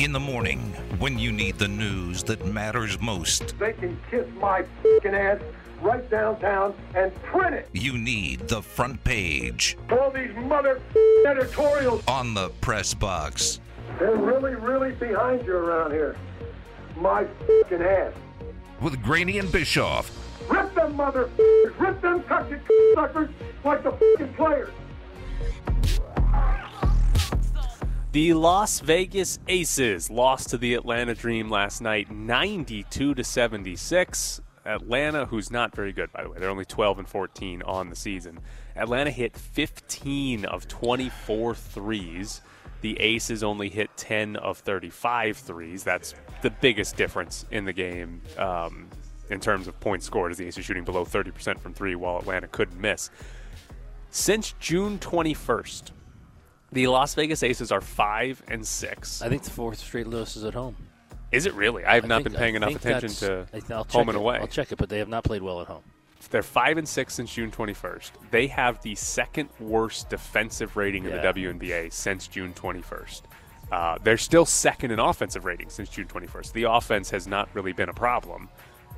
In the morning, when you need the news that matters most, They can kiss my fucking ass right downtown and print it. you need the front page All these mother editorials, on the press box. they're really, really behind you around here. My fucking ass. With Graney and Bischoff, Rip them mother rip them cocky suckers like the fucking players. The Las Vegas Aces lost to the Atlanta Dream last night 92 to 76. Atlanta, who's not very good by the way, they're only 12 and 14 on the season. Atlanta hit 15 of 24 threes. The Aces only hit 10 of 35 threes. That's the biggest difference in the game um, in terms of points scored, as the Aces shooting below 30% from three, while Atlanta couldn't miss. Since June 21st, the Las Vegas Aces are five and six. I think the fourth straight loss is at home. Is it really? I have I not think- been paying I enough attention to home and it. away. I'll check it, but they have not played well at home. They're five and six since June 21st. They have the second worst defensive rating in the WNBA since June 21st. Uh, they're still second in offensive rating since June 21st. The offense has not really been a problem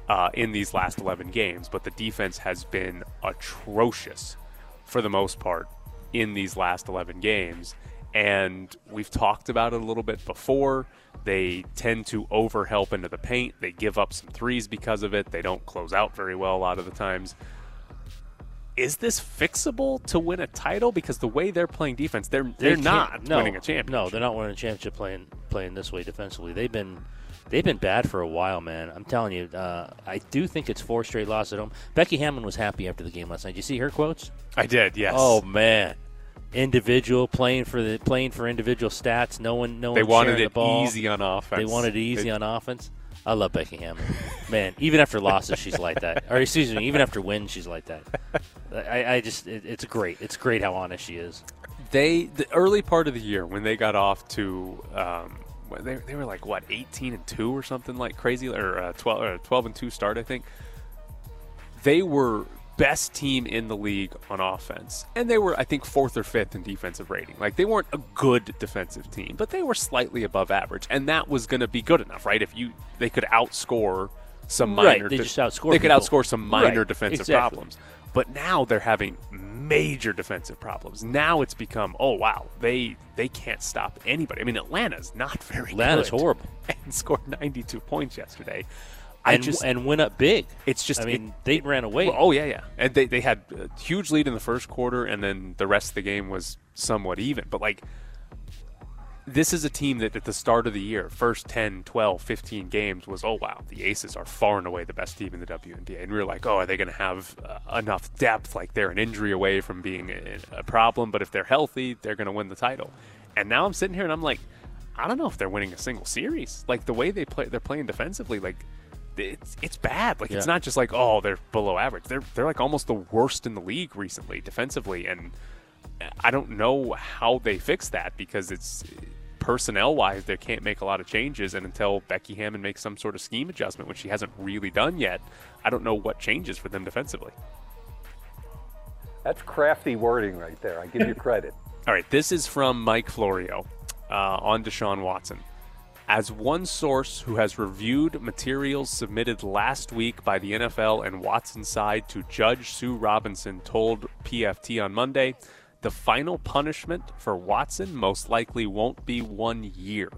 uh, in these last 11 games, but the defense has been atrocious for the most part in these last 11 games. And we've talked about it a little bit before. They tend to overhelp into the paint. They give up some threes because of it. They don't close out very well a lot of the times. Is this fixable to win a title? Because the way they're playing defense, they're They they're can't- not no, winning a championship. No, they're not winning a championship playing playing this way defensively. They've been they've been bad for a while, man. I'm telling you. Uh, I do think it's four straight losses at home. Becky Hammon was happy after the game last night. Did you see her quotes? I did, yes. Oh man, individual playing for the playing for individual stats. No one, no they one They wanted it the ball. easy on offense. They wanted it easy They- on offense. I love Becky Hammon. Man, even after losses, she's like that. Or excuse me, even after wins, she's like that. I, I just, it, it's great. It's great how honest she is. they the early part of the year when they got off to um, what- they, they were like what 18 and 2 or something like crazy or uh, 12 or 12 and 2 start I think. They were best team in the league on offense and they were I think fourth or fifth in defensive rating. Like they weren't a good defensive team but they were slightly above average and that was going to be good enough right? If you they could outscore some Right, minor they de- just outscore they could outscore some minor Right, defensive exactly. problems. But now they're having major defensive problems. Now it's become, oh wow, they they can't stop anybody. I mean, Atlanta's not very Atlanta's good. horrible. and scored 92 points yesterday. I And, just and went up big. it's just I it- mean, they ran away. well, oh yeah, yeah, and they they had a huge lead in the first quarter, and then the rest of the game was somewhat even. But like, this is a team that at the start of the year, first 10, 12, 15 games was, oh wow, the Aces are far and away the best team in the WNBA, and we were like, oh, are they going to have uh, enough depth? Like they're an injury away from being a, a problem, but if they're healthy, they're going to win the title. And now I'm sitting here and I'm like, I don't know if they're winning a single series. Like the way they play, they're playing defensively, like it's it's bad. Like it's not just like oh they're below average. They're they're like almost the worst in the league recently defensively, and I don't know how they fix that because it's personnel wise they can't make a lot of changes, and until Becky Hammon makes some sort of scheme adjustment, which she hasn't really done yet, I don't know what changes for them defensively. That's crafty wording right there. I give you credit. All right, this is from Mike Florio uh, on Deshaun Watson. As one source who has reviewed materials submitted last week by the NFL and Watson's side to Judge Sue Robinson told PFT on Monday, the final punishment for Watson most likely won't be one year.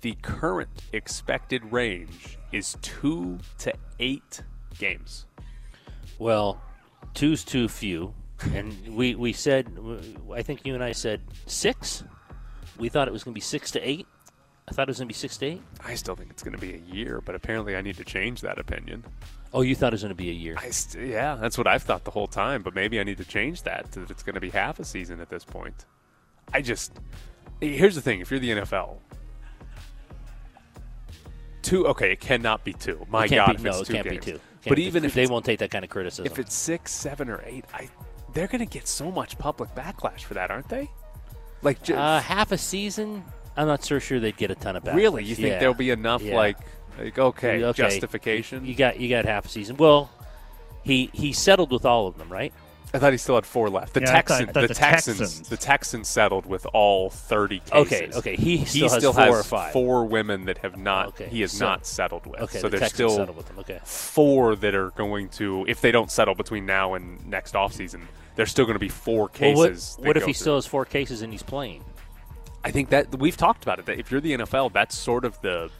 The current expected range is two to eight games. Well, two's too few, and we we said I think you and I said six. We thought it was going to be six to eight. I thought it was going to be six to eight. I still think it's going to be a year, but apparently I need to change that opinion. Oh, you thought it was going to be a year. I st- yeah, that's what I've thought the whole time. But maybe I need to change that to that it's going to be half a season at this point. I just here's the thing: if you're the NFL, two okay, it cannot be two. My It God, be- no, it can't be two. Can't But be- even if they won't take that kind of criticism, if it's six, seven, or eight, I they're going to get so much public backlash for that, aren't they? Like, ju- uh, half a season, I'm not so sure they'd get a ton of backlash. really, you think Yeah. there'll be enough Yeah. like, like okay, Okay. justification? You got you got half a season. Well, he he settled with all of them, right? I thought he still had four left. The Yeah, I thought- Texans, thought the, the Texans, Texans. the Texans settled with all thirty cases. Okay, okay. He still has four or five. four women that have not. Okay, He has so- not settled with. Okay, so the there's Texans still settled with them. Okay. four that are going to, if they don't settle between now and next offseason, there's still going to be four Well, cases. what what if he through. still has four cases and he's playing? I think that we've talked about it. That if you're the NFL, that's sort of the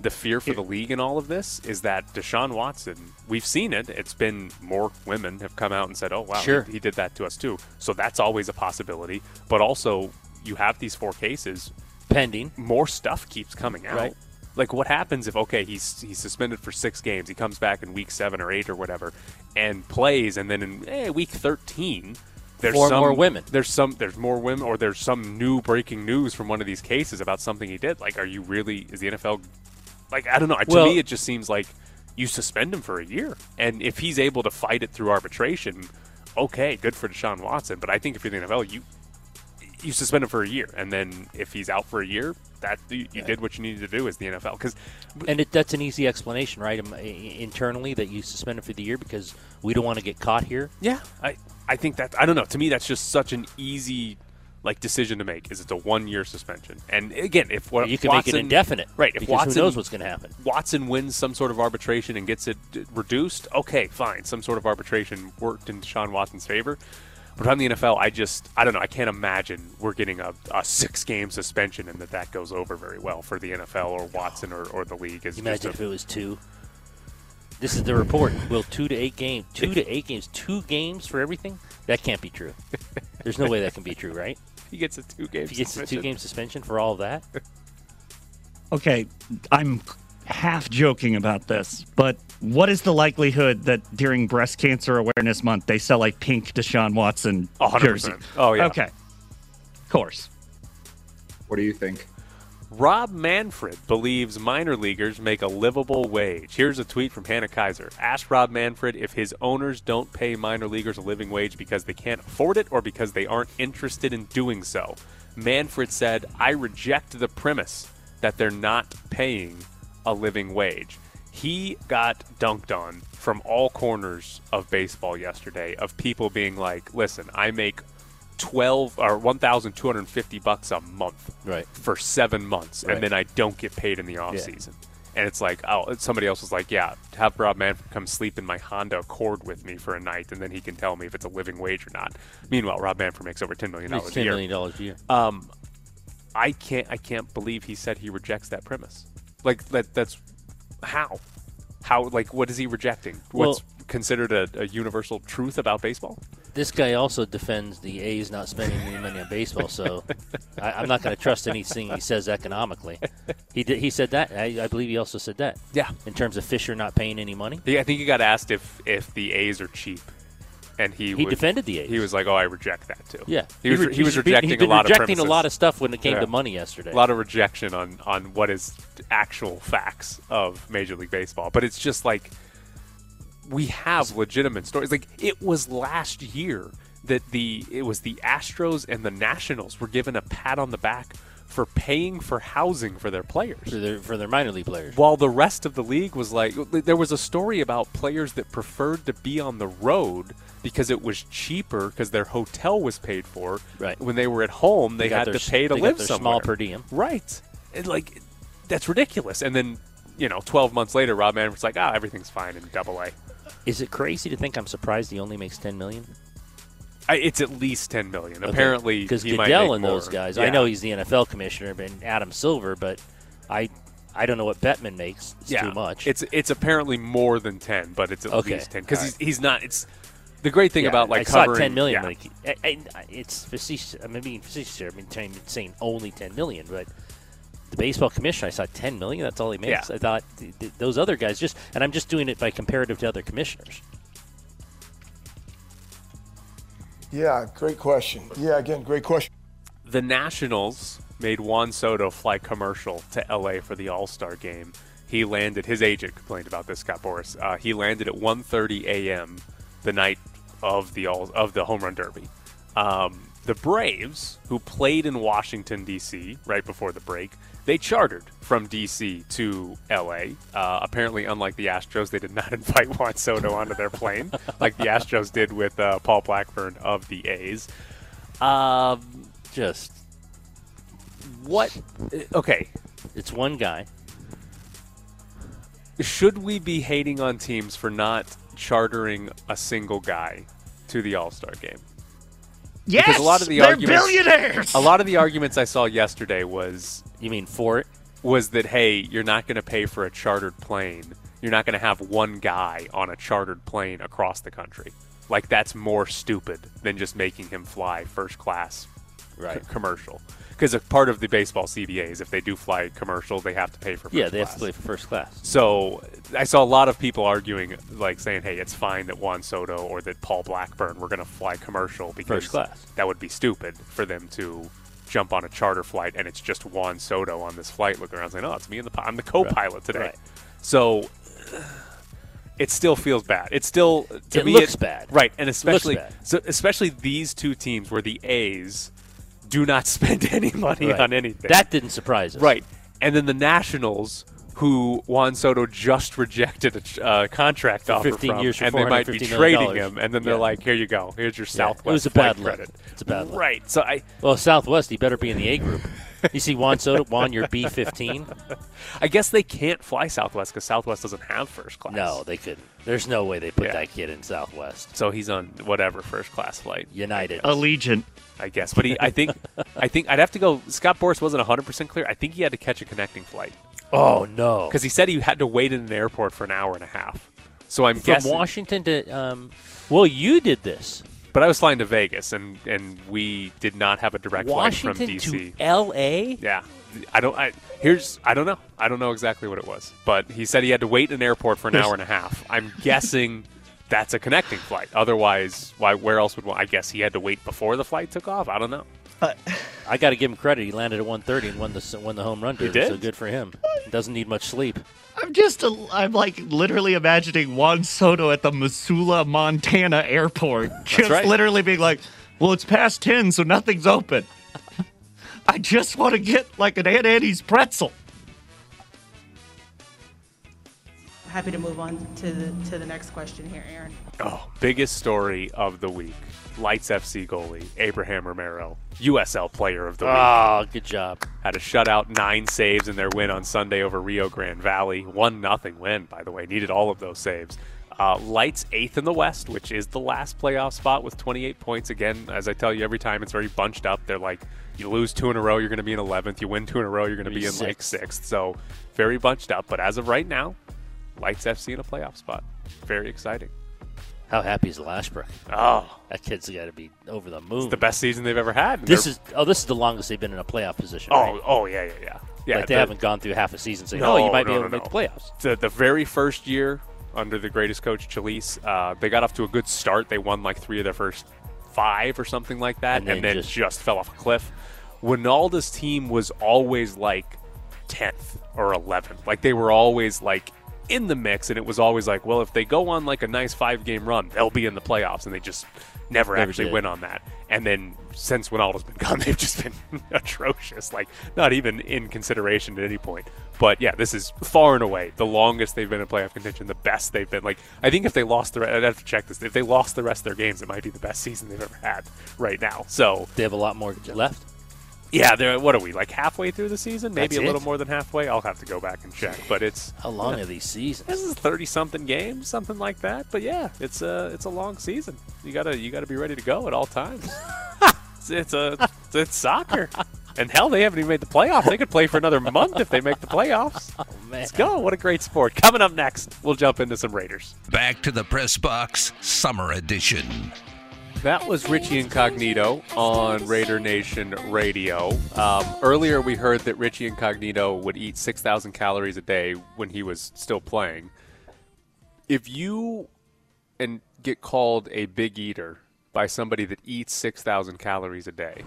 the fear for the league in all of this is that Deshaun Watson. We've seen it. It's been more women have come out and said, "Oh wow, Sure. he, he did that to us too." So that's always a possibility. But also, you have these four cases. Pending. More stuff keeps coming out. Right. Like what happens if okay he's he's suspended for six games, he comes back in week seven or eight or whatever, and plays, and then in eh, week thirteen. There's Four some, more women. There's some. There's more women, or there's some new breaking news from one of these cases about something he did. Like, are you really? Is the NFL? Like, I don't know. To me, it just seems like you suspend him for a year, and if he's able to fight it through arbitration, okay, good for Deshaun Watson. But I think if you're the NFL, you you suspend him for a year, and then if he's out for a year, that you, you did what you needed to do as the NFL. Because And it, that's an easy explanation, right? Um, Internally, that you suspend him for the year because we don't want to get caught here. Yeah, I I think that I don't know. To me, that's just such an easy like decision to make. Is it's a one year suspension, and again, if what you can Watson, make it indefinite, right? If Watson knows what's going to happen? Watson wins some sort of arbitration and gets it reduced, okay, fine. Some sort of arbitration worked in Sean Watson's favor. But I'm the NFL, I just I don't know. I can't imagine we're getting a, a six game suspension and that that goes over very well for the NFL or Watson or, or the league. Is imagine a- if it was two. This is the report. Will two to eight games, two to eight games, two games for everything? That can't be true. There's no way that can be true, right? he gets a two game If he gets a two game suspension for all of that, Okay, I'm half joking about this, but what is the likelihood that during Breast Cancer Awareness Month they sell a pink Deshaun Watson A hundred jersey? Oh, yeah. Okay, of course. What do you think? Rob Manfred believes minor leaguers make a livable wage. Here's a tweet from Hannah Keyser. Ask Rob Manfred if his owners don't pay minor leaguers a living wage because they can't afford it or because they aren't interested in doing so. Manfred said, I reject the premise that they're not paying a living wage. He got dunked on from all corners of baseball yesterday of people being like, listen, I make 12 or 1250 bucks a month Right. for seven months Right. and then I don't get paid in the off season. And it's like, oh, somebody else was like, yeah, have Rob Manfred come sleep in my Honda Accord with me for a night, and then he can tell me if it's a living wage or not. Meanwhile, Rob Manfred makes over ten million dollars a year. million dollars a year. Um, I can't, I can't believe he said he rejects that premise. Like that, that's how, how, like, what is he rejecting? What's considered a, a universal truth about baseball? This guy also defends the A's not spending any money on baseball, so I, I'm not going to trust anything he says economically. He did, he said that. I, I believe he also said that. Yeah. In terms of Fisher not paying any money, He, I think he got asked if if the A's are cheap, and he he would- defended the A's. He was like, "Oh, I reject that too." yeah. he was re- he was rejecting been a lot rejecting of a lot of stuff when it came Yeah. to money yesterday. a lot of rejection on on what is actual facts of Major League Baseball. But it's just like we have legitimate stories. Like it was last year that the it was the Astros and the Nationals were given a pat on the back for paying for housing for their players. for their for their minor league players. While the rest of the league was like, there was a story about players that preferred to be on the road because it was cheaper because their hotel was paid for. Right. When they were at home, they, got had their to pay to they live somewhere. small per diem. Right. And like, that's ridiculous. And then, you know, 12 months later, Rob Manfred's like, ah, everything's fine in Double A. Is it crazy to think I'm surprised he only makes ten million? I, it's at least 10 million. Apparently, because Goodell and those more. guys. Yeah. I know he's the NFL commissioner, and Adam Silver, but I I don't know what Bettman makes. It's yeah. too much. It's it's apparently more than 10, but it's at Okay. least 10 because he's, he's not. It's the great thing Yeah, about like I saw covering 10 million. yeah. But I, I, it's facetious. I'm being facetious here. I mean, saying, saying only 10 million, but the baseball commissioner, I saw 10 million. That's all he makes. Yeah. I thought th- th- those other guys just, and I'm just doing it by comparative to other commissioners. Yeah, great question. Yeah, again, great question. the Nationals made Juan Soto fly commercial to LA for the All Star game. He landed. His agent complained about this, Scott Boras. Uh, he landed at 1:30 a.m. the night of the all of the home run derby. Um, The Braves, who played in Washington, D.C. right before the break, they chartered from D.C. to L.A. Uh, apparently, unlike the Astros, they did not invite Juan Soto onto their plane like the Astros did with uh, Paul Blackburn of the A's. Um, Just what? Okay, it's one guy. should we be hating on teams for not chartering a single guy to the All Star game? Yes, because a lot of the they're arguments- billionaires. A lot of the arguments I saw yesterday was You mean for it? was that hey, you're not going to pay for a chartered plane. You're not going to have one guy on a chartered plane across the country. Like that's more stupid than just making him fly first class Right. c- commercial. Because a part of the baseball CBA is if they do fly commercial, they have to pay for first Yeah, they class. have to play for first class. So I saw a lot of people arguing, like saying, "Hey, it's fine that Juan Soto or that Paul Blackburn were going to fly commercial because First class. that would be stupid for them to jump on a charter flight and it's just Juan Soto on this flight looking around saying, "Oh, it's me and the I'm the co-pilot today." Right. So it still feels bad. It still to It me looks it- bad. right? And especially so especially these two teams where the A's do not spend any money Right. on anything. That didn't surprise us. Right. And then the Nationals, who Juan Soto just rejected a uh, contract offer 15 from, years for and they might be trading him, and then they're Yeah. like, "Here you go. Here's your Yeah, Southwest it was a flight bad look. credit." It's a bad look. Right. So I, Well, Southwest, he better be in the A group. You see Juan Soto, Juan, you're B15. I guess they can't fly Southwest because Southwest doesn't have first class. No, they couldn't. There's no way they put Yeah. that kid in Southwest. So he's on whatever first class flight, United. Allegiant. I guess. But he, I think, I think I'd have to go. Scott Boras wasn't 100 percent clear. I think he had to catch a connecting flight oh no! because he said he had to wait in an airport for an hour and a half. So I'm From guessing. Washington to, um, well, you did this. But I was flying to Vegas, and and we did not have a direct Washington flight from DC. to L.A. yeah, I don't. I here's I don't know. I don't know exactly what it was, but he said he had to wait in an airport for an hour and a half. I'm guessing that's a connecting flight. Otherwise, why? Where else would? I guess he had to wait before the flight took off. I don't know. I got to give him credit. He landed at 130 and won the won the home run derby. did? So good for him. Doesn't need much sleep. I'm just, a, I'm like literally imagining Juan Soto at the Missoula, Montana airport, just right. literally being like, "Well, it's past ten, so nothing's open. I just want to get like an Auntie Anne's pretzel." Happy to move on to the to the next question here, Aaron. Oh, biggest story of the week: Lights FC goalie Abraham Romero, USL Player of the Week. Oh, good job. had a shutout, nine saves in their win on Sunday over Rio Grande Valley. One nothing win, by the way. Needed all of those saves. Uh, Lights eighth in the West, which is the last playoff spot with 28 points. Again, as I tell you every time, it's very bunched up. They're like, you lose two in a row, you're going to be in 11th. You win two in a row, you're going to Be in like sixth. So very bunched up. But as of right now, Lights FC in a playoff spot. Very exciting. How happy is Lashbrook? Oh, That kid's got to be over the moon. it's the best season they've ever had. This They're- is oh, this is the longest they've been in a playoff position. oh, right? oh yeah, yeah, yeah. Yeah, like they the- haven't gone through half a season saying, No, "Oh, you might be able no, to make no. the playoffs." the, the very first year under the greatest coach Chelís, uh, they got off to a good start. They won like three of their first five or something like that, And and, then then just- just, fell off a cliff. Wynalda's team was always like tenth or eleventh. Like they were always like in the mix, and it was always like, well, if they go on like a nice five game run, they'll be in the playoffs, and they just never, Never actually did. win on that. And then since Wynalda's been gone, they've just been atrocious. Like not even in consideration at any point. But yeah, this is far and away the longest they've been in playoff contention, the best they've been. Like I think if they lost the, re- I'd have to check this. If they lost the rest of their games, it might be the best season they've ever had right now. So They have a lot more left. Yeah, they're what are we like halfway through the season? Maybe That's a little it? more than halfway. I'll have to go back and check. But it's How long are these seasons? this is thirty something games, something like that. But yeah, it's a it's a long season. You gotta you gotta be ready to go at all times. it's, it's a it's soccer, and hell, they haven't even made the playoffs. They could play for another month if they make the playoffs. Oh man, Let's go! What a great sport. Coming up next, we'll jump into some Raiders. Back to the press box, summer edition. That was Richie Incognito on Raider Nation Radio. Um, earlier, we heard that Richie Incognito would eat 6,000 calories a day when he was still playing. If you and get called a big eater by somebody that eats 6,000 calories a day,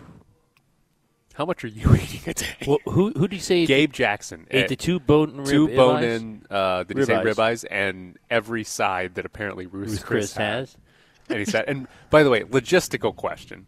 how much are you eating a day? Well, who who did you say Gabe Jackson. ate the two bone two rib bone in, uh, did he say Ribeyes. And every side that apparently Ruth, Ruth Chris, Chris had. has. And he said, and by the way, logistical question.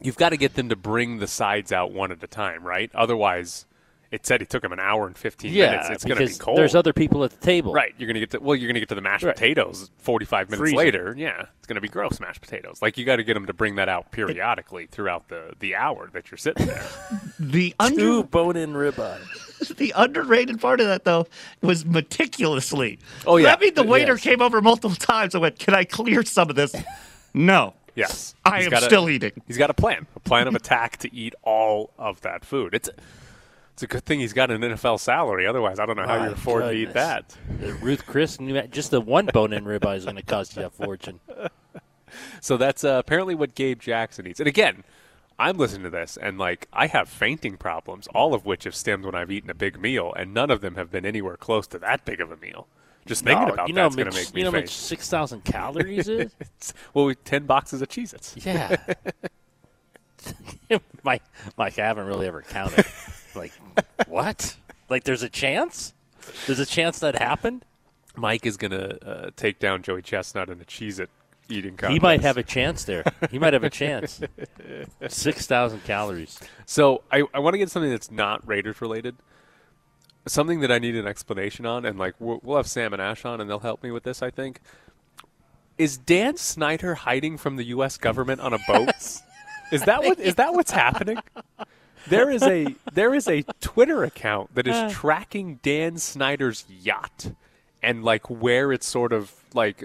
you've got to get them to bring the sides out one at a time, right? Otherwise, it said it took him an hour and 15 Yeah, minutes. It's going to be because cold. there's other people at the table. Right, you're gonna get to well, you're gonna get to the mashed Right. potatoes 45 minutes Freezing. later. Yeah, it's gonna be gross mashed potatoes. Like you got to get them to bring that out periodically throughout the the hour that you're sitting there. The under, Two bone-in ribeye. the underrated part of that though was meticulously. Oh, yeah. That mean the waiter Yes. came over multiple times and went, "Can I clear some of this?" No. yes, I He's am got a- still eating. He's got a plan, a plan of attack to eat all of that food. It's it's a good thing he's got an NFL salary. Otherwise, I don't know how My you afford to eat that. Uh, Ruth Chris, just the one bone-in ribeye is going to cost you a fortune. So that's uh, apparently what Gabe Jackson eats. And again, I'm listening to this, and like I have fainting problems, all of which have stemmed when I've eaten a big meal, and none of them have been anywhere close to that big of a meal. Just thinking No, about you know, that's going to make me you know how much six thousand calories is. Well, we, ten boxes of Cheez-Its. Yeah. Mike, Mike, I haven't really ever counted. Like, what? Like, there's a chance? There's a chance that happened? Mike is going to uh, take down Joey Chestnut in a Cheez-It eating contest. He might have a chance there. He might have a chance. 6,000 calories. So I, I want to get something that's not Raiders related. Something that I need an explanation on, and like we'll, we'll have Sam and Ash on, and they'll help me with this. I think. Is Dan Snyder hiding from the U.S. government on a boat? is that what is that what's happening? There is a there is a Twitter account that is uh. tracking Dan Snyder's yacht and like where it's sort of like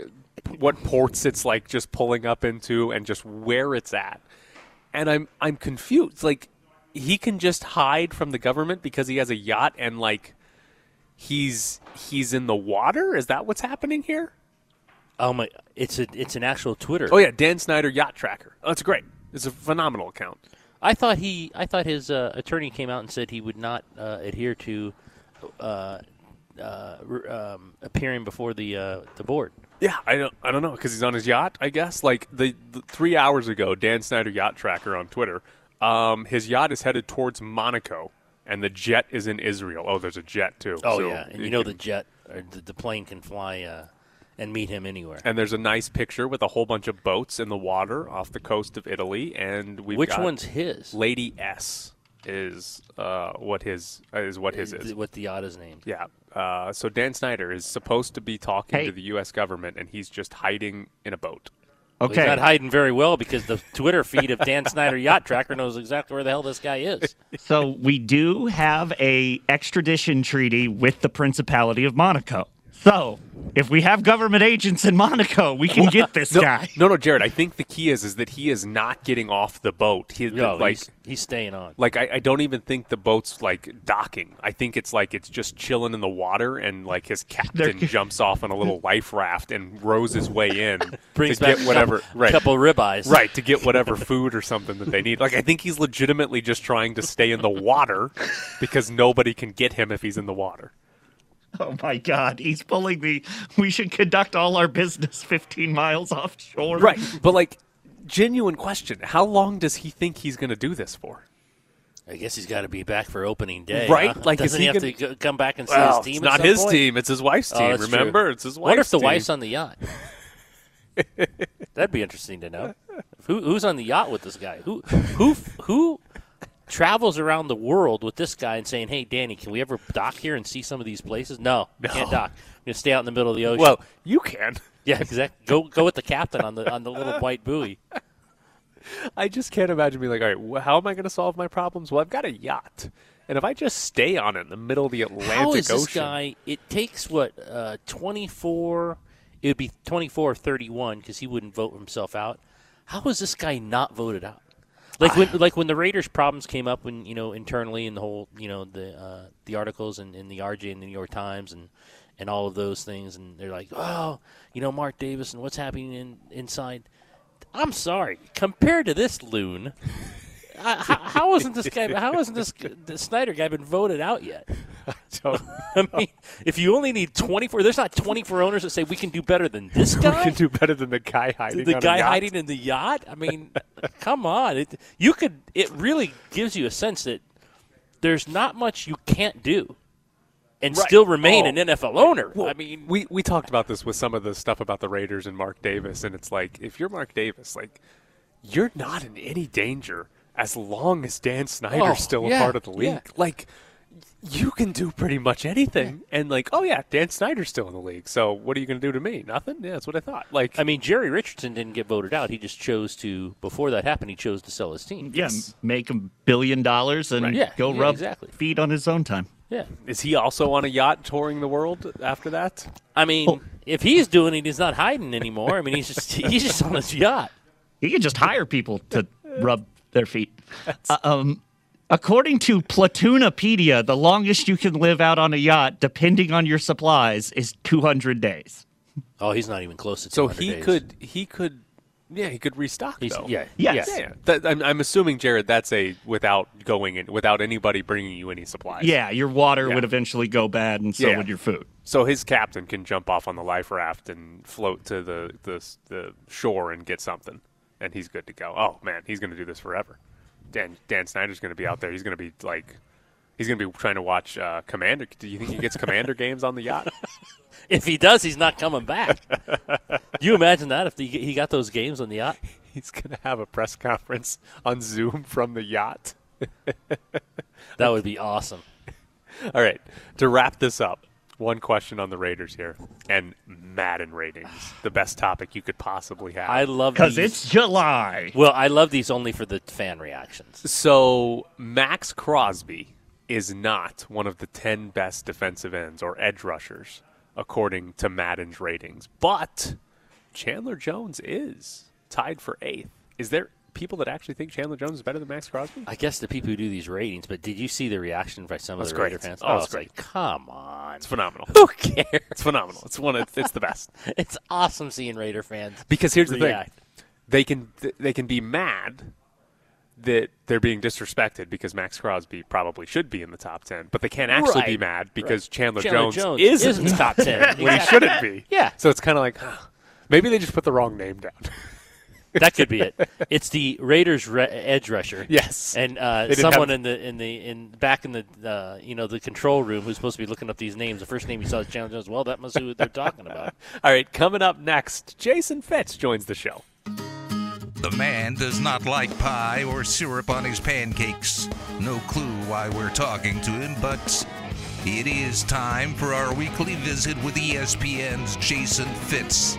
what ports it's like just pulling up into and just where it's at and I'm I'm confused. Like he can just hide from the government because he has a yacht and like he's he's in the water. Is that what's happening here? Oh, my. It's, a, it's an actual Twitter. Oh yeah, Dan Snyder yacht tracker. Oh, that's great. It's a phenomenal account. I thought he, I thought his uh, attorney came out and said he would not uh, adhere to uh, uh, um, appearing before the uh, the board. Yeah, I don't I don't know because he's on his yacht. I guess like the, the three hours ago, Dan Snyder yacht tracker on Twitter. Um, his yacht is headed towards Monaco, and the jet is in Israel. Oh, there's a jet too. Oh So yeah, and you know can- the jet or the, the plane can fly uh, and meet him anywhere. And there's a nice picture with a whole bunch of boats in the water off the coast of Italy, and we've Which got one's his? Lady S is uh, what his uh, is what his is. What the yacht is named? Yeah. Uh, so Dan Snyder is supposed to be talking Hey. to the U.S. government, and he's just hiding in a boat. Well, he's Okay. not hiding very well because the Twitter feed of Dan Snyder Yacht Tracker knows exactly where the hell this guy is. So we do have a extradition treaty with the Principality of Monaco. So if we have government agents in Monaco, we can get this No, guy. no, no, Jared. I think the key is is that he is not getting off the boat. He No, like he's, he's staying on. like I, I don't even think the boat's like docking. I think it's like it's just chilling in the water, and like his captain jumps off on a little life raft and rows his way in Brings to back get whatever a couple, right, couple ribeyes. right to get whatever food or something that they need. Like I think he's legitimately just trying to stay in the water because nobody can get him if he's in the water. Oh my God, he's pulling the. We should conduct all our business 15 miles offshore. Right, but like genuine question: How long does he think he's going to do this for? I guess he's got to be back for opening day. Right? huh? Like, is doesn't he he have gonna- to come back and see Well, his team? it's at not some his point? team; it's his wife's Oh, team. true. remember, it's his wife's What if the team. wife's on the yacht. That'd be interesting to know. Who, who's on the yacht with this guy? Who who who travels around the world with this guy and saying, "Hey, Danny, can we ever dock here and see some of these places?" No, you can't dock. You're gonna stay out in the middle of the ocean. Well, you can. yeah, exactly. Go go with the captain on the on the little white buoy. I just can't imagine being like, all right, how am I going to solve my problems? Well, I've got a yacht, and if I just stay on it in the middle of the Atlantic How is this Ocean, guy? It takes what uh, 24. It would be 24 or 31 because he wouldn't vote himself out. How is this guy not voted out? Like when, like when the Raiders' problems came up, when you know internally and the whole, you know, the uh, the articles and in the RJ and the New York Times and and all of those things, and they're like, oh, you know, Mark Davis and what's happening in, inside. I'm sorry, compared to this loon, uh, how, how isn't this guy? How isn't this, this Snyder guy been voted out yet? I mean, if you only need 24, there's not 24 owners that say we can do better than this guy. we can do better than the guy hiding. the guy hiding in the yacht. I mean, come on. It, you could. It really gives you a sense that there's not much you can't do, and Right. still remain Oh. an NFL owner. Well, I mean, we we talked about this with some of the stuff about the Raiders and Mark Davis, and it's like if you're Mark Davis, like you're not in any danger as long as Dan Snyder's Oh, still a yeah, part of the league. yeah. Like, you can do pretty much anything. And, like, oh, yeah, Dan Snyder's still in the league. So what are you going to do to me? Nothing? Yeah, that's what I thought. Like, I mean, Jerry Richardson didn't get voted out. He just chose to, before that happened, he chose to sell his team. Yeah, make a billion dollars and Right. Yeah, go yeah, rub exactly. feet on his own time. Yeah. is he also on a yacht touring the world after that? I mean, if he's doing it, he's not hiding anymore. I mean, he's just he's just on his yacht. He could just hire people to rub their feet. Uh, um, according to Platoonopedia, the longest you can live out on a yacht, depending on your supplies, is 200 days. Oh, he's not even close to So he days. could, he could, yeah, he could restock, He's, though. yeah. Yes. Yeah, yeah. That, I'm, I'm assuming, Jared, that's a without going in, without anybody bringing you any supplies. Yeah, your water Yeah. would eventually go bad, and so Yeah. would your food. So his captain can jump off on the life raft and float to the the, the shore and get something, and he's good to go. Oh man, he's going to do this forever. Dan Dan Snyder's going to be out there. He's going to be like, he's going to be trying to watch uh, Commander. Do you think he gets Commander games on the yacht? If he does, he's not coming back. you imagine that if he, he got those games on the yacht? He's going to have a press conference on Zoom from the yacht. That would be awesome. All right, to wrap this up, one question on the Raiders here and Madden ratings, the best topic you could possibly have. I love Because these. it's July. well, I love these only for the fan reactions. So Maxx Crosby is not one of the 10 best defensive ends or edge rushers according to Madden's ratings, but Chandler Jones is tied for 8th. Is there people that actually think Chandler Jones is better than Maxx Crosby? I guess the people who do these ratings, but did you see the reaction by some That's of the Raider fans? Oh, Oh, it's it's great. like, come on. It's phenomenal. Who cares? It's phenomenal. It's one of, it's the best. It's awesome seeing Raider fans. Because here's the thing. They can they can be mad that they're being disrespected because Maxx Crosby probably should be in the top 10, but they can't actually be mad because Chandler, Chandler Jones, Jones is, is in in the top 10. when he shouldn't be. Yeah. So it's kind of like huh, maybe they just put the wrong name down. That could be it. It's the Raiders re- edge rusher. Yes. and uh, someone have- in the in the in back in the uh, you know the control room who's supposed to be looking up these names. The first name he saw is Chandler Jones. Well, that must be who they're talking about. All right, coming up next, Jason Fitz joins the show. The man does not like pie or syrup on his pancakes. No clue why we're talking to him, but it is time for our weekly visit with ESPN's Jason Fitz.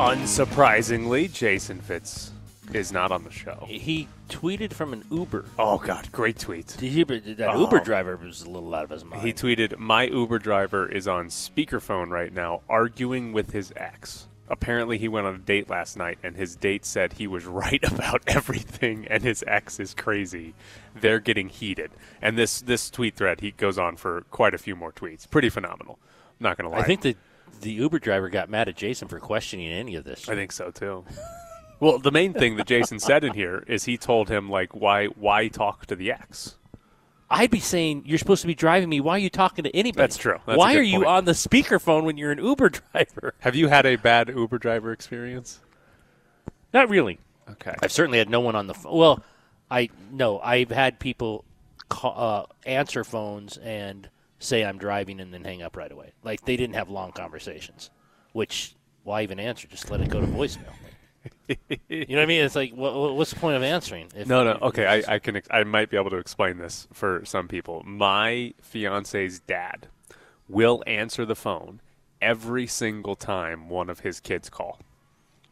Unsurprisingly, Jason Fitz is not on the show. He tweeted from an Uber. Oh God, great tweet. Did you, that Oh. Uber uh-huh. driver was a little out of his mind. He tweeted, "My Uber driver is on speakerphone right now, arguing with his ex. Apparently, he went on a date last night, and his date said he was right about everything, and his ex is crazy. They're getting heated." And this this tweet thread he goes on for quite a few more tweets. Pretty phenomenal. I'm not gonna lie. I think that the Uber driver got mad at Jason for questioning any of this. I think so too. Well, the main thing that Jason said in here is he told him like why why talk to the ex. I'd be saying you're supposed to be driving me. Why are you talking to anybody? That's true. That's Why are you point. on the speakerphone when you're an Uber driver? Have you had a bad Uber driver experience? Not really. Okay. I've certainly had no one on the phone. Well, I no, I've had people call, uh, answer phones and say I'm driving and then hang up right away. Like they didn't have long conversations. Which why even answer? Just let it go to voicemail. you know what I mean? It's like, what, what's the point of answering? If, No, no. Okay, I, I can. ex- I might be able to explain this for some people. My fiance's dad will answer the phone every single time one of his kids call.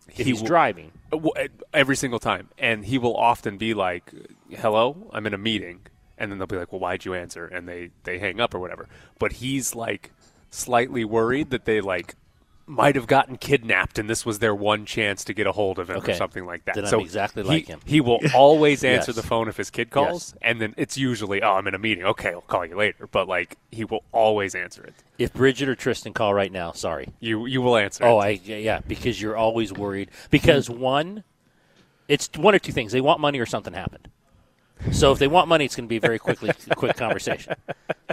he's will- driving. W- uh, every single time, and he will often be like, "Hello, I'm in a meeting," and then they'll be like, "Well, why'd you answer?" And they they hang up or whatever. But he's like slightly worried that they like might have gotten kidnapped and this was their one chance to get a hold of him or something like that. Then I'm so exactly he- like him. He will always answer Yes. the phone if his kid calls, and then it's usually, "Oh, I'm in a meeting. Okay, I'll call you later." But like he will always answer it. If Bridget or Tristan call right now, sorry. You you will answer. Oh, it. I yeah, because you're always worried. Because one, it's one or two things: they want money or something happened. So if they want money, it's going to be a very quickly quick conversation.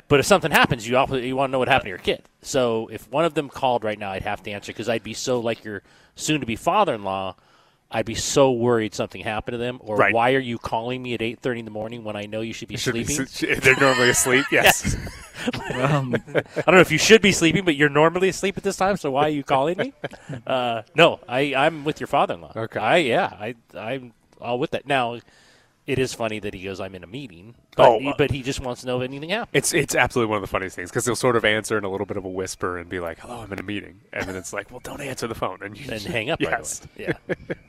But if something happens, you also, you want to know what happened to your kid. So if one of them called right now, I'd have to answer because I'd be so like your soon-to-be father-in-law I'd be so worried something happened to them. Or Right. why are you calling me at 8:30 in the morning when I know you should be Should sleeping? s- they're normally asleep. Yes. Um, I don't know if you should be sleeping, but you're normally asleep at this time. So why are you calling me? Uh, no, I I'm with your father-in-law. Okay. I yeah, I I'm all with that. Now, it is funny that he goes, "I'm in a meeting," but Oh, he, uh, but he just wants to know if anything happened. It's it's absolutely one of the funniest things because he'll sort of answer in a little bit of a whisper and be like, "Hello, I'm in a meeting," and then it's like, "Well, don't answer the phone," and you And hang up Yes. right away.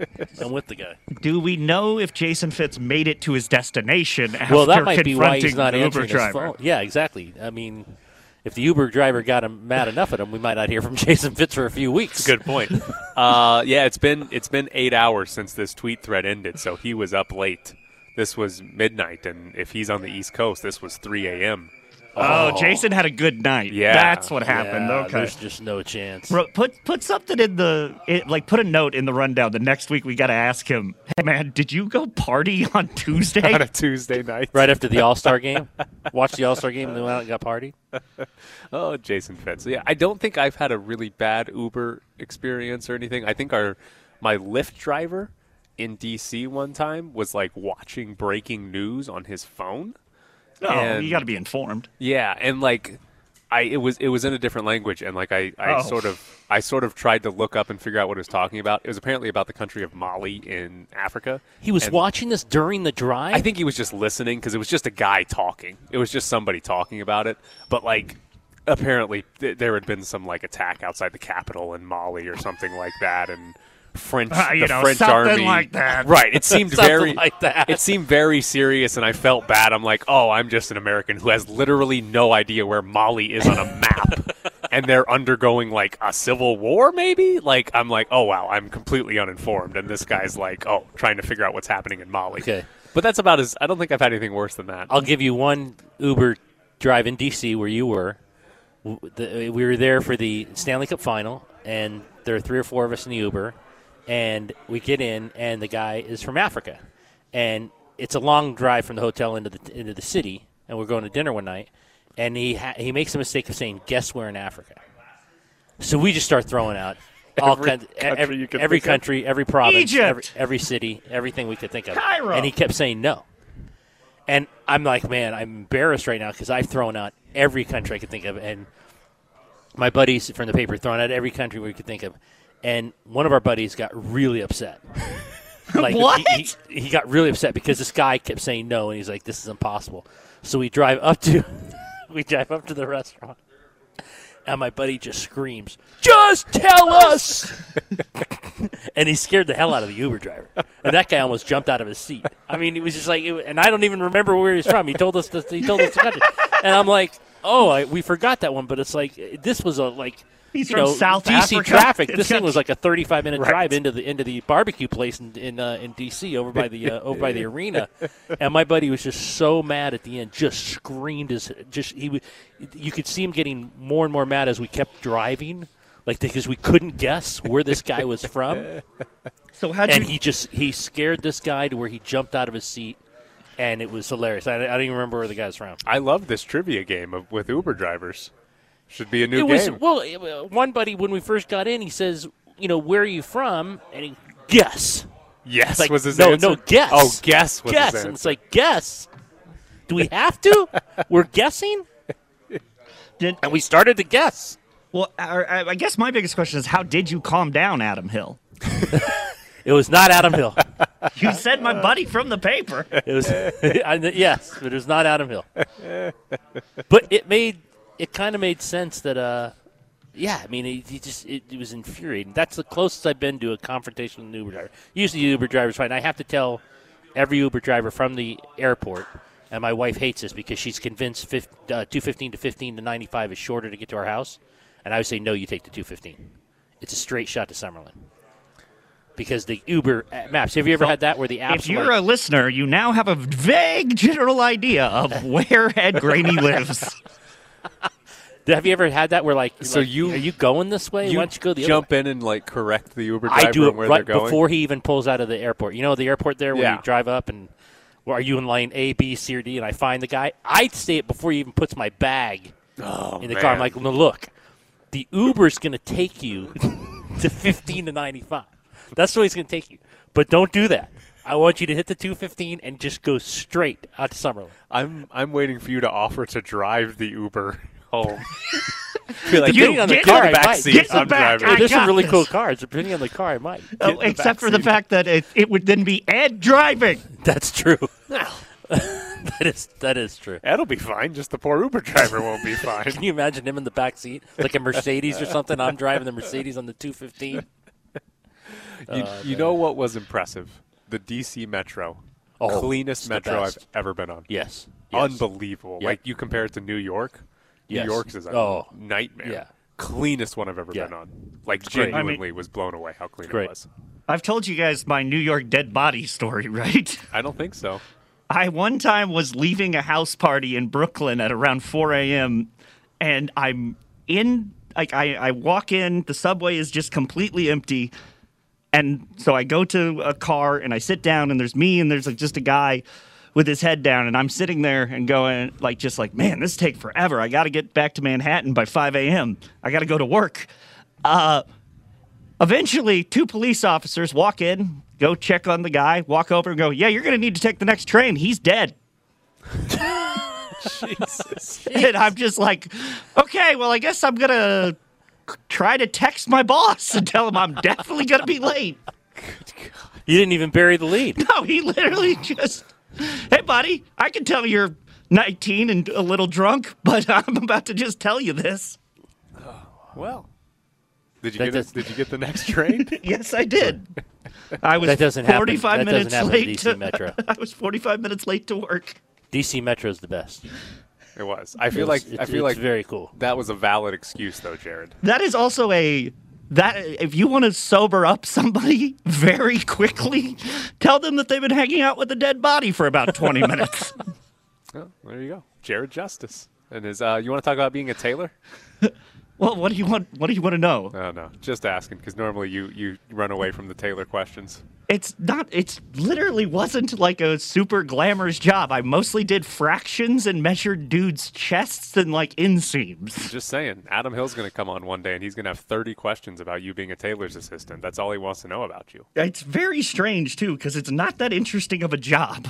Yeah, I'm with the guy. do we know if Jason Fitz made it to his destination after well, that might be why he's not the Uber answering his driver? phone. Yeah, exactly. I mean, if the Uber driver got him mad enough at him, we might not hear from Jason Fitz for a few weeks. Good point. uh, yeah, it's been it's been eight hours since this tweet thread ended, so he was up late. This was midnight, and if he's on the East Coast, this was 3 a.m. Oh, oh, Jason had a good night. Yeah. that's what happened. Yeah, okay. There's just no chance. Bro, put put something in the it, like put a note in the rundown. The next week we got to ask him. Hey man, did you go party on Tuesday? on a Tuesday night. Right after the All Star game, watch the All Star game, and then went out and got party. Oh, Jason Fitz. Yeah, I don't think I've had a really bad Uber experience or anything. I think our my Lyft driver in DC one time was like watching breaking news on his phone. oh, and- you got to be informed. Yeah, and like I it was it was in a different language and like I, I Oh. sort of I sort of tried to look up and figure out what it was talking about. It was apparently about the country of Mali in Africa. He was And watching this during the drive. I think he was just listening because it was just a guy talking. It was just somebody talking about it. But like, apparently th- there had been some like attack outside the capital in Mali or something like that, and French, Uh, you the know, French something army, like that. Right. It seemed very like that. It seemed very serious, and I felt bad. I'm like, oh, I'm just an American who has literally no idea where Mali is on a map. And they're undergoing like a civil war, maybe. Like I'm like, oh wow, I'm completely uninformed, and this guy's like, oh, trying to figure out what's happening in Mali. Okay. But that's about as. I don't think I've had anything worse than that. I'll give you one Uber drive in DC where you were. We were there for the Stanley Cup final, and there are three or four of us in the Uber, and we get in, and the guy is from Africa, and it's a long drive from the hotel into the into the city, and we're going to dinner one night, and he ha- he makes the mistake of saying, "Guess where in Africa." So we just start throwing out all Every kinds, country every, you could every think of? country, every province, Egypt! every, every city, everything we could think of, Cairo! and he kept saying no. And I'm like, man, I'm embarrassed right now because I've thrown out every country I could think of, and my buddies from the paper throwing out every country we could think of, and one of our buddies got really upset. like What? He, he, he got really upset because this guy kept saying no, and he's like, "This is impossible." So we drive up to, we drive up to the restaurant, and my buddy just screams, "Just tell us!" and he scared the hell out of the Uber driver. And that guy almost jumped out of his seat. I mean, he was just like, and I don't even remember where he's from. He told us, the, he told us country, and I'm like, oh, I, we forgot that one. But it's like this was a like. He's you from know, South DC Africa. traffic. This thing was like a 35 minute Right. drive into the into the barbecue place in in, uh, in DC over by the uh, over by the arena, and my buddy was just so mad at the end, just screamed his just he w- you could see him getting more and more mad as we kept driving, like because we couldn't guess where this guy was from, So how'd and you? he just he scared this guy to where he jumped out of his seat, and it was hilarious. I, I don't even remember where the guy's from. I love this trivia game of, with Uber drivers. Should be a new it was game. well, uh, one buddy when we first got in, he says, you know, where are you from? And he guess. yes, like, was his no, answer. no, guess. Oh, guess was guess. his And it's like, guess. Do we have to? We're guessing? Did, And we started to guess. well, I, I- I guess my biggest question is how did you calm down, Adam Hill? It was not Adam Hill. You said my buddy from the paper. It was, I yes, but it was not Adam Hill. But it made, it kind of made sense that, uh, yeah, I mean, it, it just it, it was infuriating. That's the closest I've been to a confrontation with an Uber driver. Usually, the Uber driver's fine. I have to tell every Uber driver from the airport, and my wife hates this because she's convinced 50, uh, 215 to 15 to 95 is shorter to get to our house. And I would say, no, you take the 215. It's a straight shot to Summerlin. Because the Uber uh, maps. Have you ever had that where the apps If you're like- a listener, you now have a vague general idea of where Ed Graney lives. Have you ever had that where like, So like, you- are you going this way? you Why don't you go the jump in and like correct the Uber driver I do it where right they're going. before he even pulls out of the airport. You know the airport there where Yeah. you drive up and well, are you in lane A, B, C, or D? And I find the guy. I'd say it before he even puts my bag oh, in the car. I'm like, no, look, the Uber's going to take you to 15 to 95. That's the way he's going to take you. But don't do that. I want you to hit the 215 and just go straight out to Summerlin. I'm I'm waiting for you to offer to drive the Uber home. Be like, You depending on the car the back back, seat, get the I'm back. driving. There's some really this. cool cars. Depending on the car, I might. Get in the Except for the fact that it, it would then be Ed driving. That's true. that is that is true. That'll be fine. Just the poor Uber driver won't be fine. Can you imagine him in the back seat, like a Mercedes or something? I'm driving the Mercedes on the 215. You, oh, you know what was impressive? The DC Metro, Oh, cleanest metro I've ever been on. Yes. yes. Unbelievable. Yep. Like you compare it to New York. Yes. New York's is a Oh, nightmare. yeah. Cleanest one I've ever Yeah. been on. Like great. I genuinely was blown away how clean great. it was. I've told you guys my New York dead body story, right? I don't think so. I one time was leaving a house party in Brooklyn at around 4 a.m. and I'm in, like, I, I walk in, the subway is just completely empty. And so I go to a car and I sit down, and there's me, and there's like just a guy with his head down, and I'm sitting there and going, like, just like, man, this take forever. I got to get back to Manhattan by 5 a.m. I got to go to work. Uh, Eventually, two police officers walk in, go check on the guy, walk over and go, Yeah, you're going to need to take the next train. He's dead. Jesus. and I'm just like, Okay, well, I guess I'm going to try to text my boss and tell him I'm definitely going to be late. You didn't even bury the lead. No, he literally just, Hey, buddy, I can tell you're 19 and a little drunk, but I'm about to just tell you this. Well, did you That get does- Did you get the next train? Yes, I did. I was That doesn't happen. 45 That doesn't minutes happen in late. DC to- Metro. I was 45 minutes late to work. DC Metro is the best. It was. I feel It's- like I feel it's like very cool. that was a valid excuse though, Jared. That is also a that if you want to sober up somebody very quickly, tell them that they've been hanging out with a dead body for about 20 minutes. Well, there you go, Jared Justice. And his, uh, you want to talk about being a tailor? well, what do you want what do you want to know? Oh no, just asking because normally you you run away from the tailor questions. It's not it's literally wasn't like a super glamorous job. I mostly did fractions and measured dudes' chests and like inseams. Just saying, Adam Hill's going to come on one day and he's going to have 30 questions about you being a tailor's assistant. That's all he wants to know about you. It's very strange too cuz it's not that interesting of a job.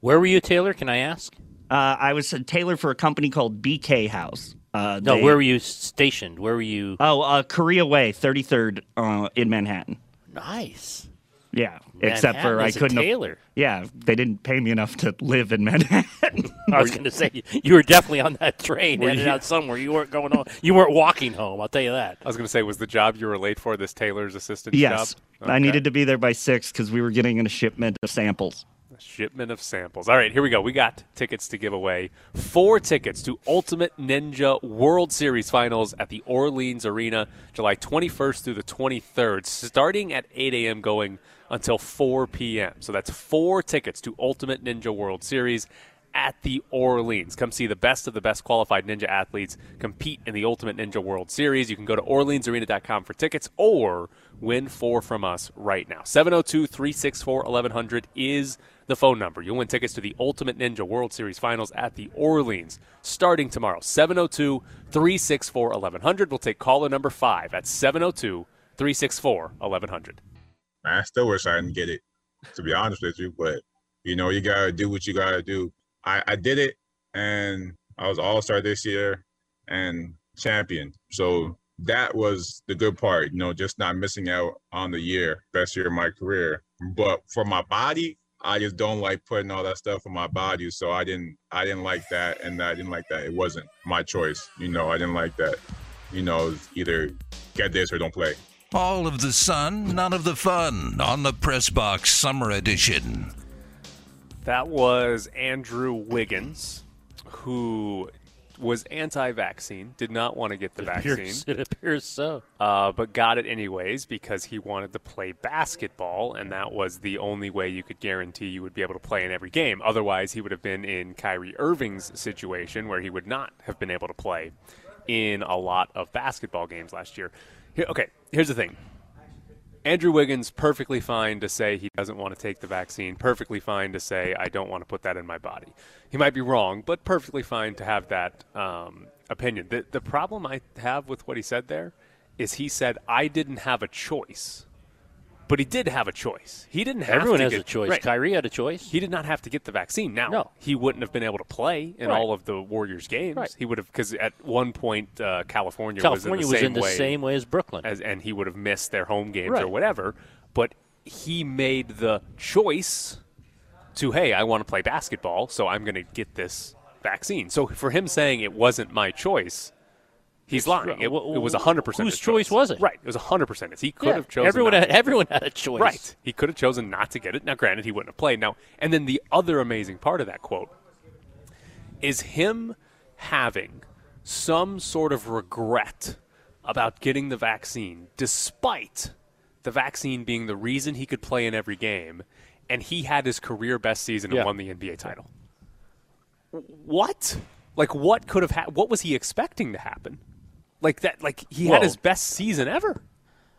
Where were you, Taylor? Can I ask? Uh, I was a tailor for a company called BK House. Uh, No, they- where were you stationed? Where were you? Oh, uh, Korea Way, 33rd uh, in Manhattan. Nice. Yeah, except for I couldn't. aff- tailor. yeah, they didn't pay me enough to live in Manhattan. I was going to say you were definitely on that train Were headed you- out somewhere. You weren't going home. You weren't walking home. I'll tell you that. I was going to say, was the job you were late for this tailor's assistant yes, job? I needed to be there by six because we were getting in a shipment of samples. Shipment of samples. All right, here we go. We got tickets to give away. Four tickets to Ultimate Ninja World Series Finals at the Orleans Arena, July 21st through the 23rd, starting at 8 a.m., going until 4 p.m. So that's four tickets to Ultimate Ninja World Series at the Orleans. Come see the best of the best qualified ninja athletes compete in the Ultimate Ninja World Series. You can go to OrleansArena.com for tickets or win four from us right now. 702 364 1100 is the phone number. You'll win tickets to the Ultimate Ninja World Series Finals at the Orleans starting tomorrow. 702 364 1100. We'll take caller number five at 702 364 1100. I still wish I didn't get it, to be honest with you. But you know, you gotta do what you gotta do. I, I did it, and I was All Star this year and champion. So that was the good part. You know, just not missing out on the year, best year of my career. But for my body, I just don't like putting all that stuff on my body. So I didn't, I didn't like that, and I didn't like that. It wasn't my choice. You know, I didn't like that. You know, either get this or don't play. All of the sun, none of the fun on the Press Box Summer Edition. That was Andrew Wiggins, who was anti-vaccine, did not want to get the vaccine. appears, it appears so. uh, but got it anyways because he wanted to play basketball, and that was the only way you could guarantee you would be able to play in every game. Otherwise, he would have been in Kyrie Irving's situation where he would not have been able to play in a lot of basketball games last year. Here, okay, here's the thing. Andrew Wiggins perfectly fine to say he doesn't want to take the vaccine, perfectly fine to say I don't want to put that in my body. He might be wrong, but perfectly fine to have that um, opinion. The, the problem I have with what he said there is he said I didn't have a choice but he did have a choice. He didn't have to. Everyone has get, a choice. Right. Kyrie had a choice. He did not have to get the vaccine. Now, No. he wouldn't have been able to play in Right. all of the Warriors games. Right. He would have because at one point uh, California, California was in the, same, the way same way as Brooklyn. as, and he would have missed their home games or whatever. But he made the choice to, hey, I want to play basketball, so I'm going to get this vaccine. So for him saying it wasn't my choice, he's lying. It, it was 100% Whose his choice was it? Right. It was 100% his. He could Yeah, have chosen everyone had, everyone had a choice. Right. He could have chosen not to get it. Now, granted, he wouldn't have played. Now, and then the other amazing part of that quote is him having some sort of regret about getting the vaccine, despite the vaccine being the reason he could play in every game, and he had his career best season and Yeah. won the NBA title. What? Like, what could have happened? What was he expecting to happen? Like that? Like he had his best season ever.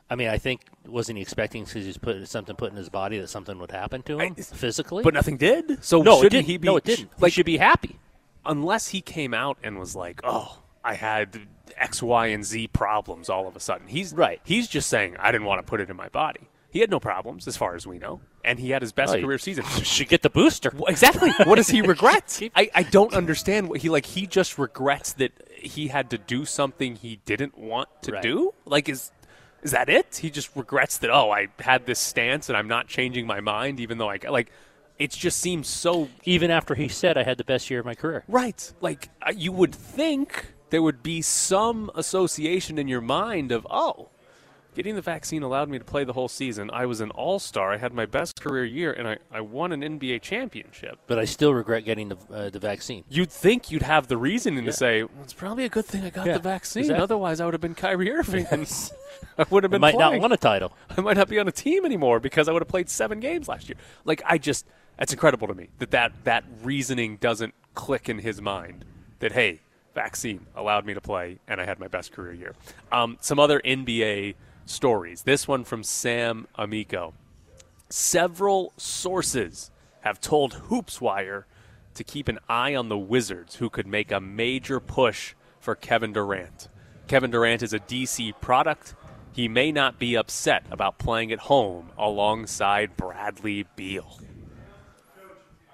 I mean, I think wasn't he expecting because he's put something put in his body that something would happen to him physically? But nothing did. So no, it shouldn't didn't. he be? no, it didn't. Like, he should be happy. unless he came out and was like, "Oh, I had X, Y, and Z problems all of a sudden." He's Right. He's just saying, "I didn't want to put it in my body." He had no problems, as far as we know, and he had his best Oh, career season. Should get the booster. Well, exactly. What does he regret? I, I don't understand what he like. He just regrets that he had to do something he didn't want to Right. do. Like is is that it? He just regrets that. Oh, I had this stance and I'm not changing my mind, even though I like. It just seems so Even after he said I had the best year of my career. Right. Like uh, you would think there would be some association in your mind of, oh, getting the vaccine allowed me to play the whole season. I was an all star. I had my best career year, and I, I won an NBA championship. But I still regret getting the uh, the vaccine. You'd think you'd have the reasoning to say, well, it's probably a good thing I got Yeah, the vaccine. exactly. Otherwise, I would have been Kyrie Irving. and I would have I been might not playing. want a title. I might not be on a team anymore because I would have played seven games last year. Like I just, that's incredible to me that that, that reasoning doesn't click in his mind. That hey, vaccine allowed me to play and I had my best career year. Um, some other NBA stories. This one from Sam Amico. Several sources have told Hoopswire to keep an eye on the Wizards, who could make a major push for Kevin Durant. Kevin Durant is a DC product. He may not be upset about playing at home alongside Bradley Beal.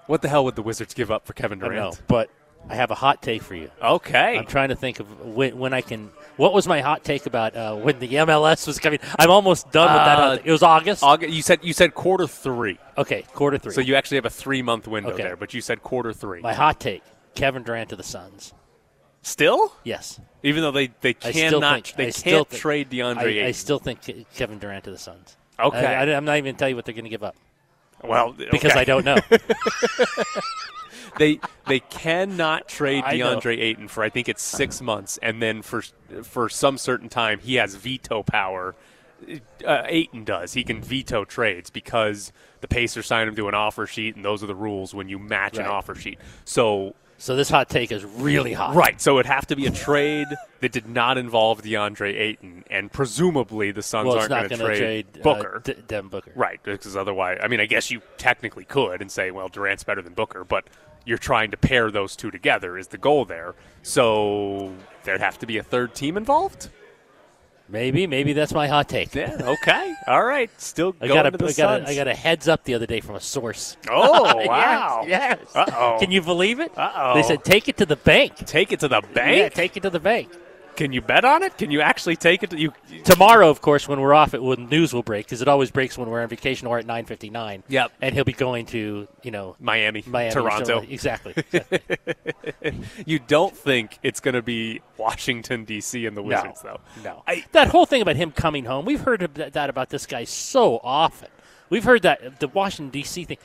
What the hell would the Wizards give up for Kevin I know, Durant? but I have a hot take for you. Okay. I'm trying to think of when, when I can. What was my hot take about uh, when the MLS was coming? I'm almost done with that. Uh. It was August. August. You said you said quarter three. Okay, quarter three. So you actually have a three month window Okay. there, but you said quarter three. my hot take: Kevin Durant to the Suns. Still? Yes. Even though they, they cannot think- they I still can't think- trade DeAndre I, I still think Kevin Durant to the Suns. Okay. I, am not even going to tell you what they're going to give up well, because. I don't know. they they cannot trade DeAndre Ayton for I think it's six months, and then for for some certain time he has veto power. Uh, Ayton does. He can veto trades because the Pacers sign him to an offer sheet, and those are the rules when you match an offer sheet. So so this hot take is really hot. Right. So it'd have to be a trade that did not involve DeAndre Ayton, and presumably the Suns Well, aren't going to trade, trade uh, Booker. D- Devin Booker. right. Because otherwise, I mean, I guess you technically could and say, well, Durant's better than Booker, but you're trying to pair those two together is the goal there. So there'd have to be a third team involved. Maybe, maybe that's my hot take. Yeah. Okay. All right. Still I got, to the a, I, got a, I got a heads up the other day from a source. Oh wow. Yes. yes. Uh-oh. Can you believe it? Uh-oh. They said take it to the bank. Take it to the bank. Yeah, take it to the bank. Can you bet on it? Can you actually take it to you? Tomorrow, of course, when we're off, it when news will break because it always breaks when we're on vacation or at nine fifty nine. Yep. And he'll be going to you know Miami, Miami, Toronto. Exactly. exactly. you don't think it's going to be Washington D.C. and the Wizards, though. No. I, that whole thing about him coming home, we've heard that about this guy so often. We've heard that the Washington D.C. thing.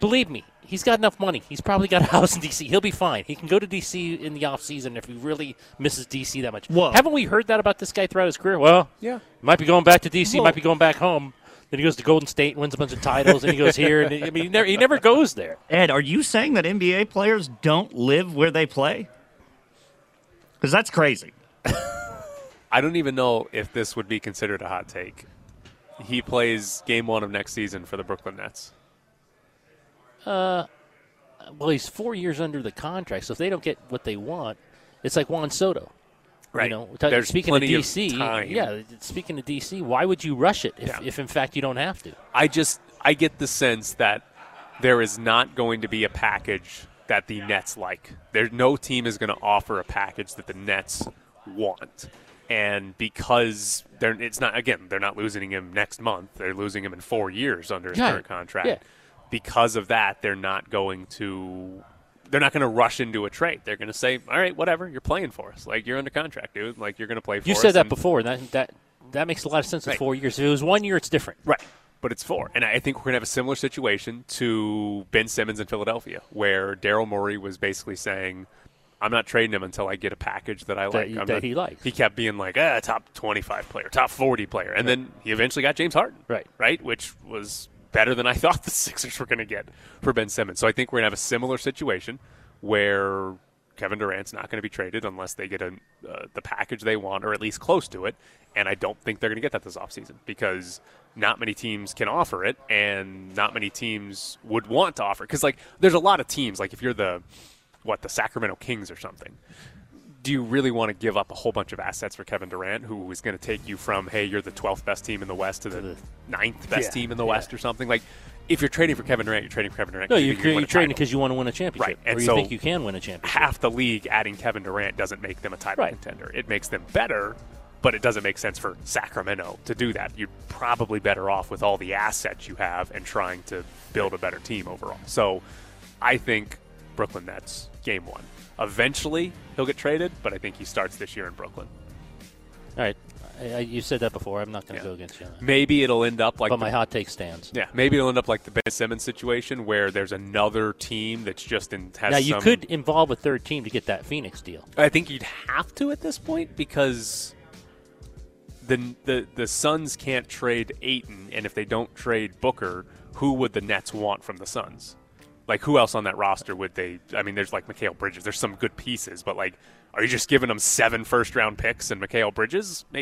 Believe me, he's got enough money. He's probably got a house in D.C. He'll be fine. He can go to D.C. in the off season if he really misses D.C. that much. Whoa. Haven't we heard that about this guy throughout his career? Well, Yeah. might be going back to D.C. Well- might be going back home. Then he goes to Golden State, wins a bunch of titles, and he goes here. And I mean, he never, he never goes there. Ed, are you saying that NBA players don't live where they play? Because that's crazy. I don't even know if this would be considered a hot take. He plays game one of next season for the Brooklyn Nets. Uh, well, he's four years under the contract, so if they don't get what they want, it's like Juan Soto. Right. You know, There's speaking of plenty of DC, time. yeah. Speaking of DC, why would you rush it if, Yeah. if in fact you don't have to? I just I get the sense that there is not going to be a package that the Nets like. There's no team is going to offer a package that the Nets want. And because they're it's not again, they're not losing him next month. They're losing him in 4 years under his Yeah. current contract. Yeah. Because of that, they're not going to they're not going to rush into a trade. They're going to say, "All right, whatever, you're playing for us. Like you're under contract, dude. Like you're going to play for You us." You said that and- before. That that that makes a lot of sense. in Right. four years. If it was one year, it's different. Right. But it's four. And I think we're going to have a similar situation to Ben Simmons in Philadelphia, where Daryl Morey was basically saying, I'm not trading him until I get a package that I like. he- that not- he likes. He kept being like, ah, top 25 player, top 40 player. And then he eventually got James Harden. Right. Right? Which was better than I thought the Sixers were going to get for Ben Simmons. So I think we're going to have a similar situation where Kevin Durant's not going to be traded unless they get a, uh, the package they want or at least close to it. And I don't think they're going to get that this offseason because not many teams can offer it and not many teams would want to offer it. Because, like, there's a lot of teams, like, if you're the, what, the Sacramento Kings or something, do you really want to give up a whole bunch of assets for Kevin Durant, who is going to take you from, hey, you're the 12th best team in the West to the ninth best Yeah, team in the West or something? Like, if you're trading for Kevin Durant, you're trading for Kevin Durant. No, you're, you you're trading because you want to win a championship, Right, and or you so think you can win a championship. half the league adding Kevin Durant doesn't make them a title Right. contender. It makes them better, but it doesn't make sense for Sacramento to do that. You're probably better off with all the assets you have and trying to build a better team overall. So I think Brooklyn Nets game one. Eventually he'll get traded, but I think he starts this year in Brooklyn. All right, I, I, you said that before. I'm not going to Yeah. go against you. Maybe it'll end up like but the- my hot take stands. yeah, maybe it'll end up like the Ben Simmons situation where there's another team that's just in has Now you some- could involve a third team to get that Phoenix deal. I think you'd have to at this point because the the the Suns can't trade Ayton, and if they don't trade Booker, who would the Nets want from the Suns? Like who else on that roster would they? I mean, there's like Mikal Bridges. There's some good pieces, but like, are you just giving them seven first round picks and Mikal Bridges?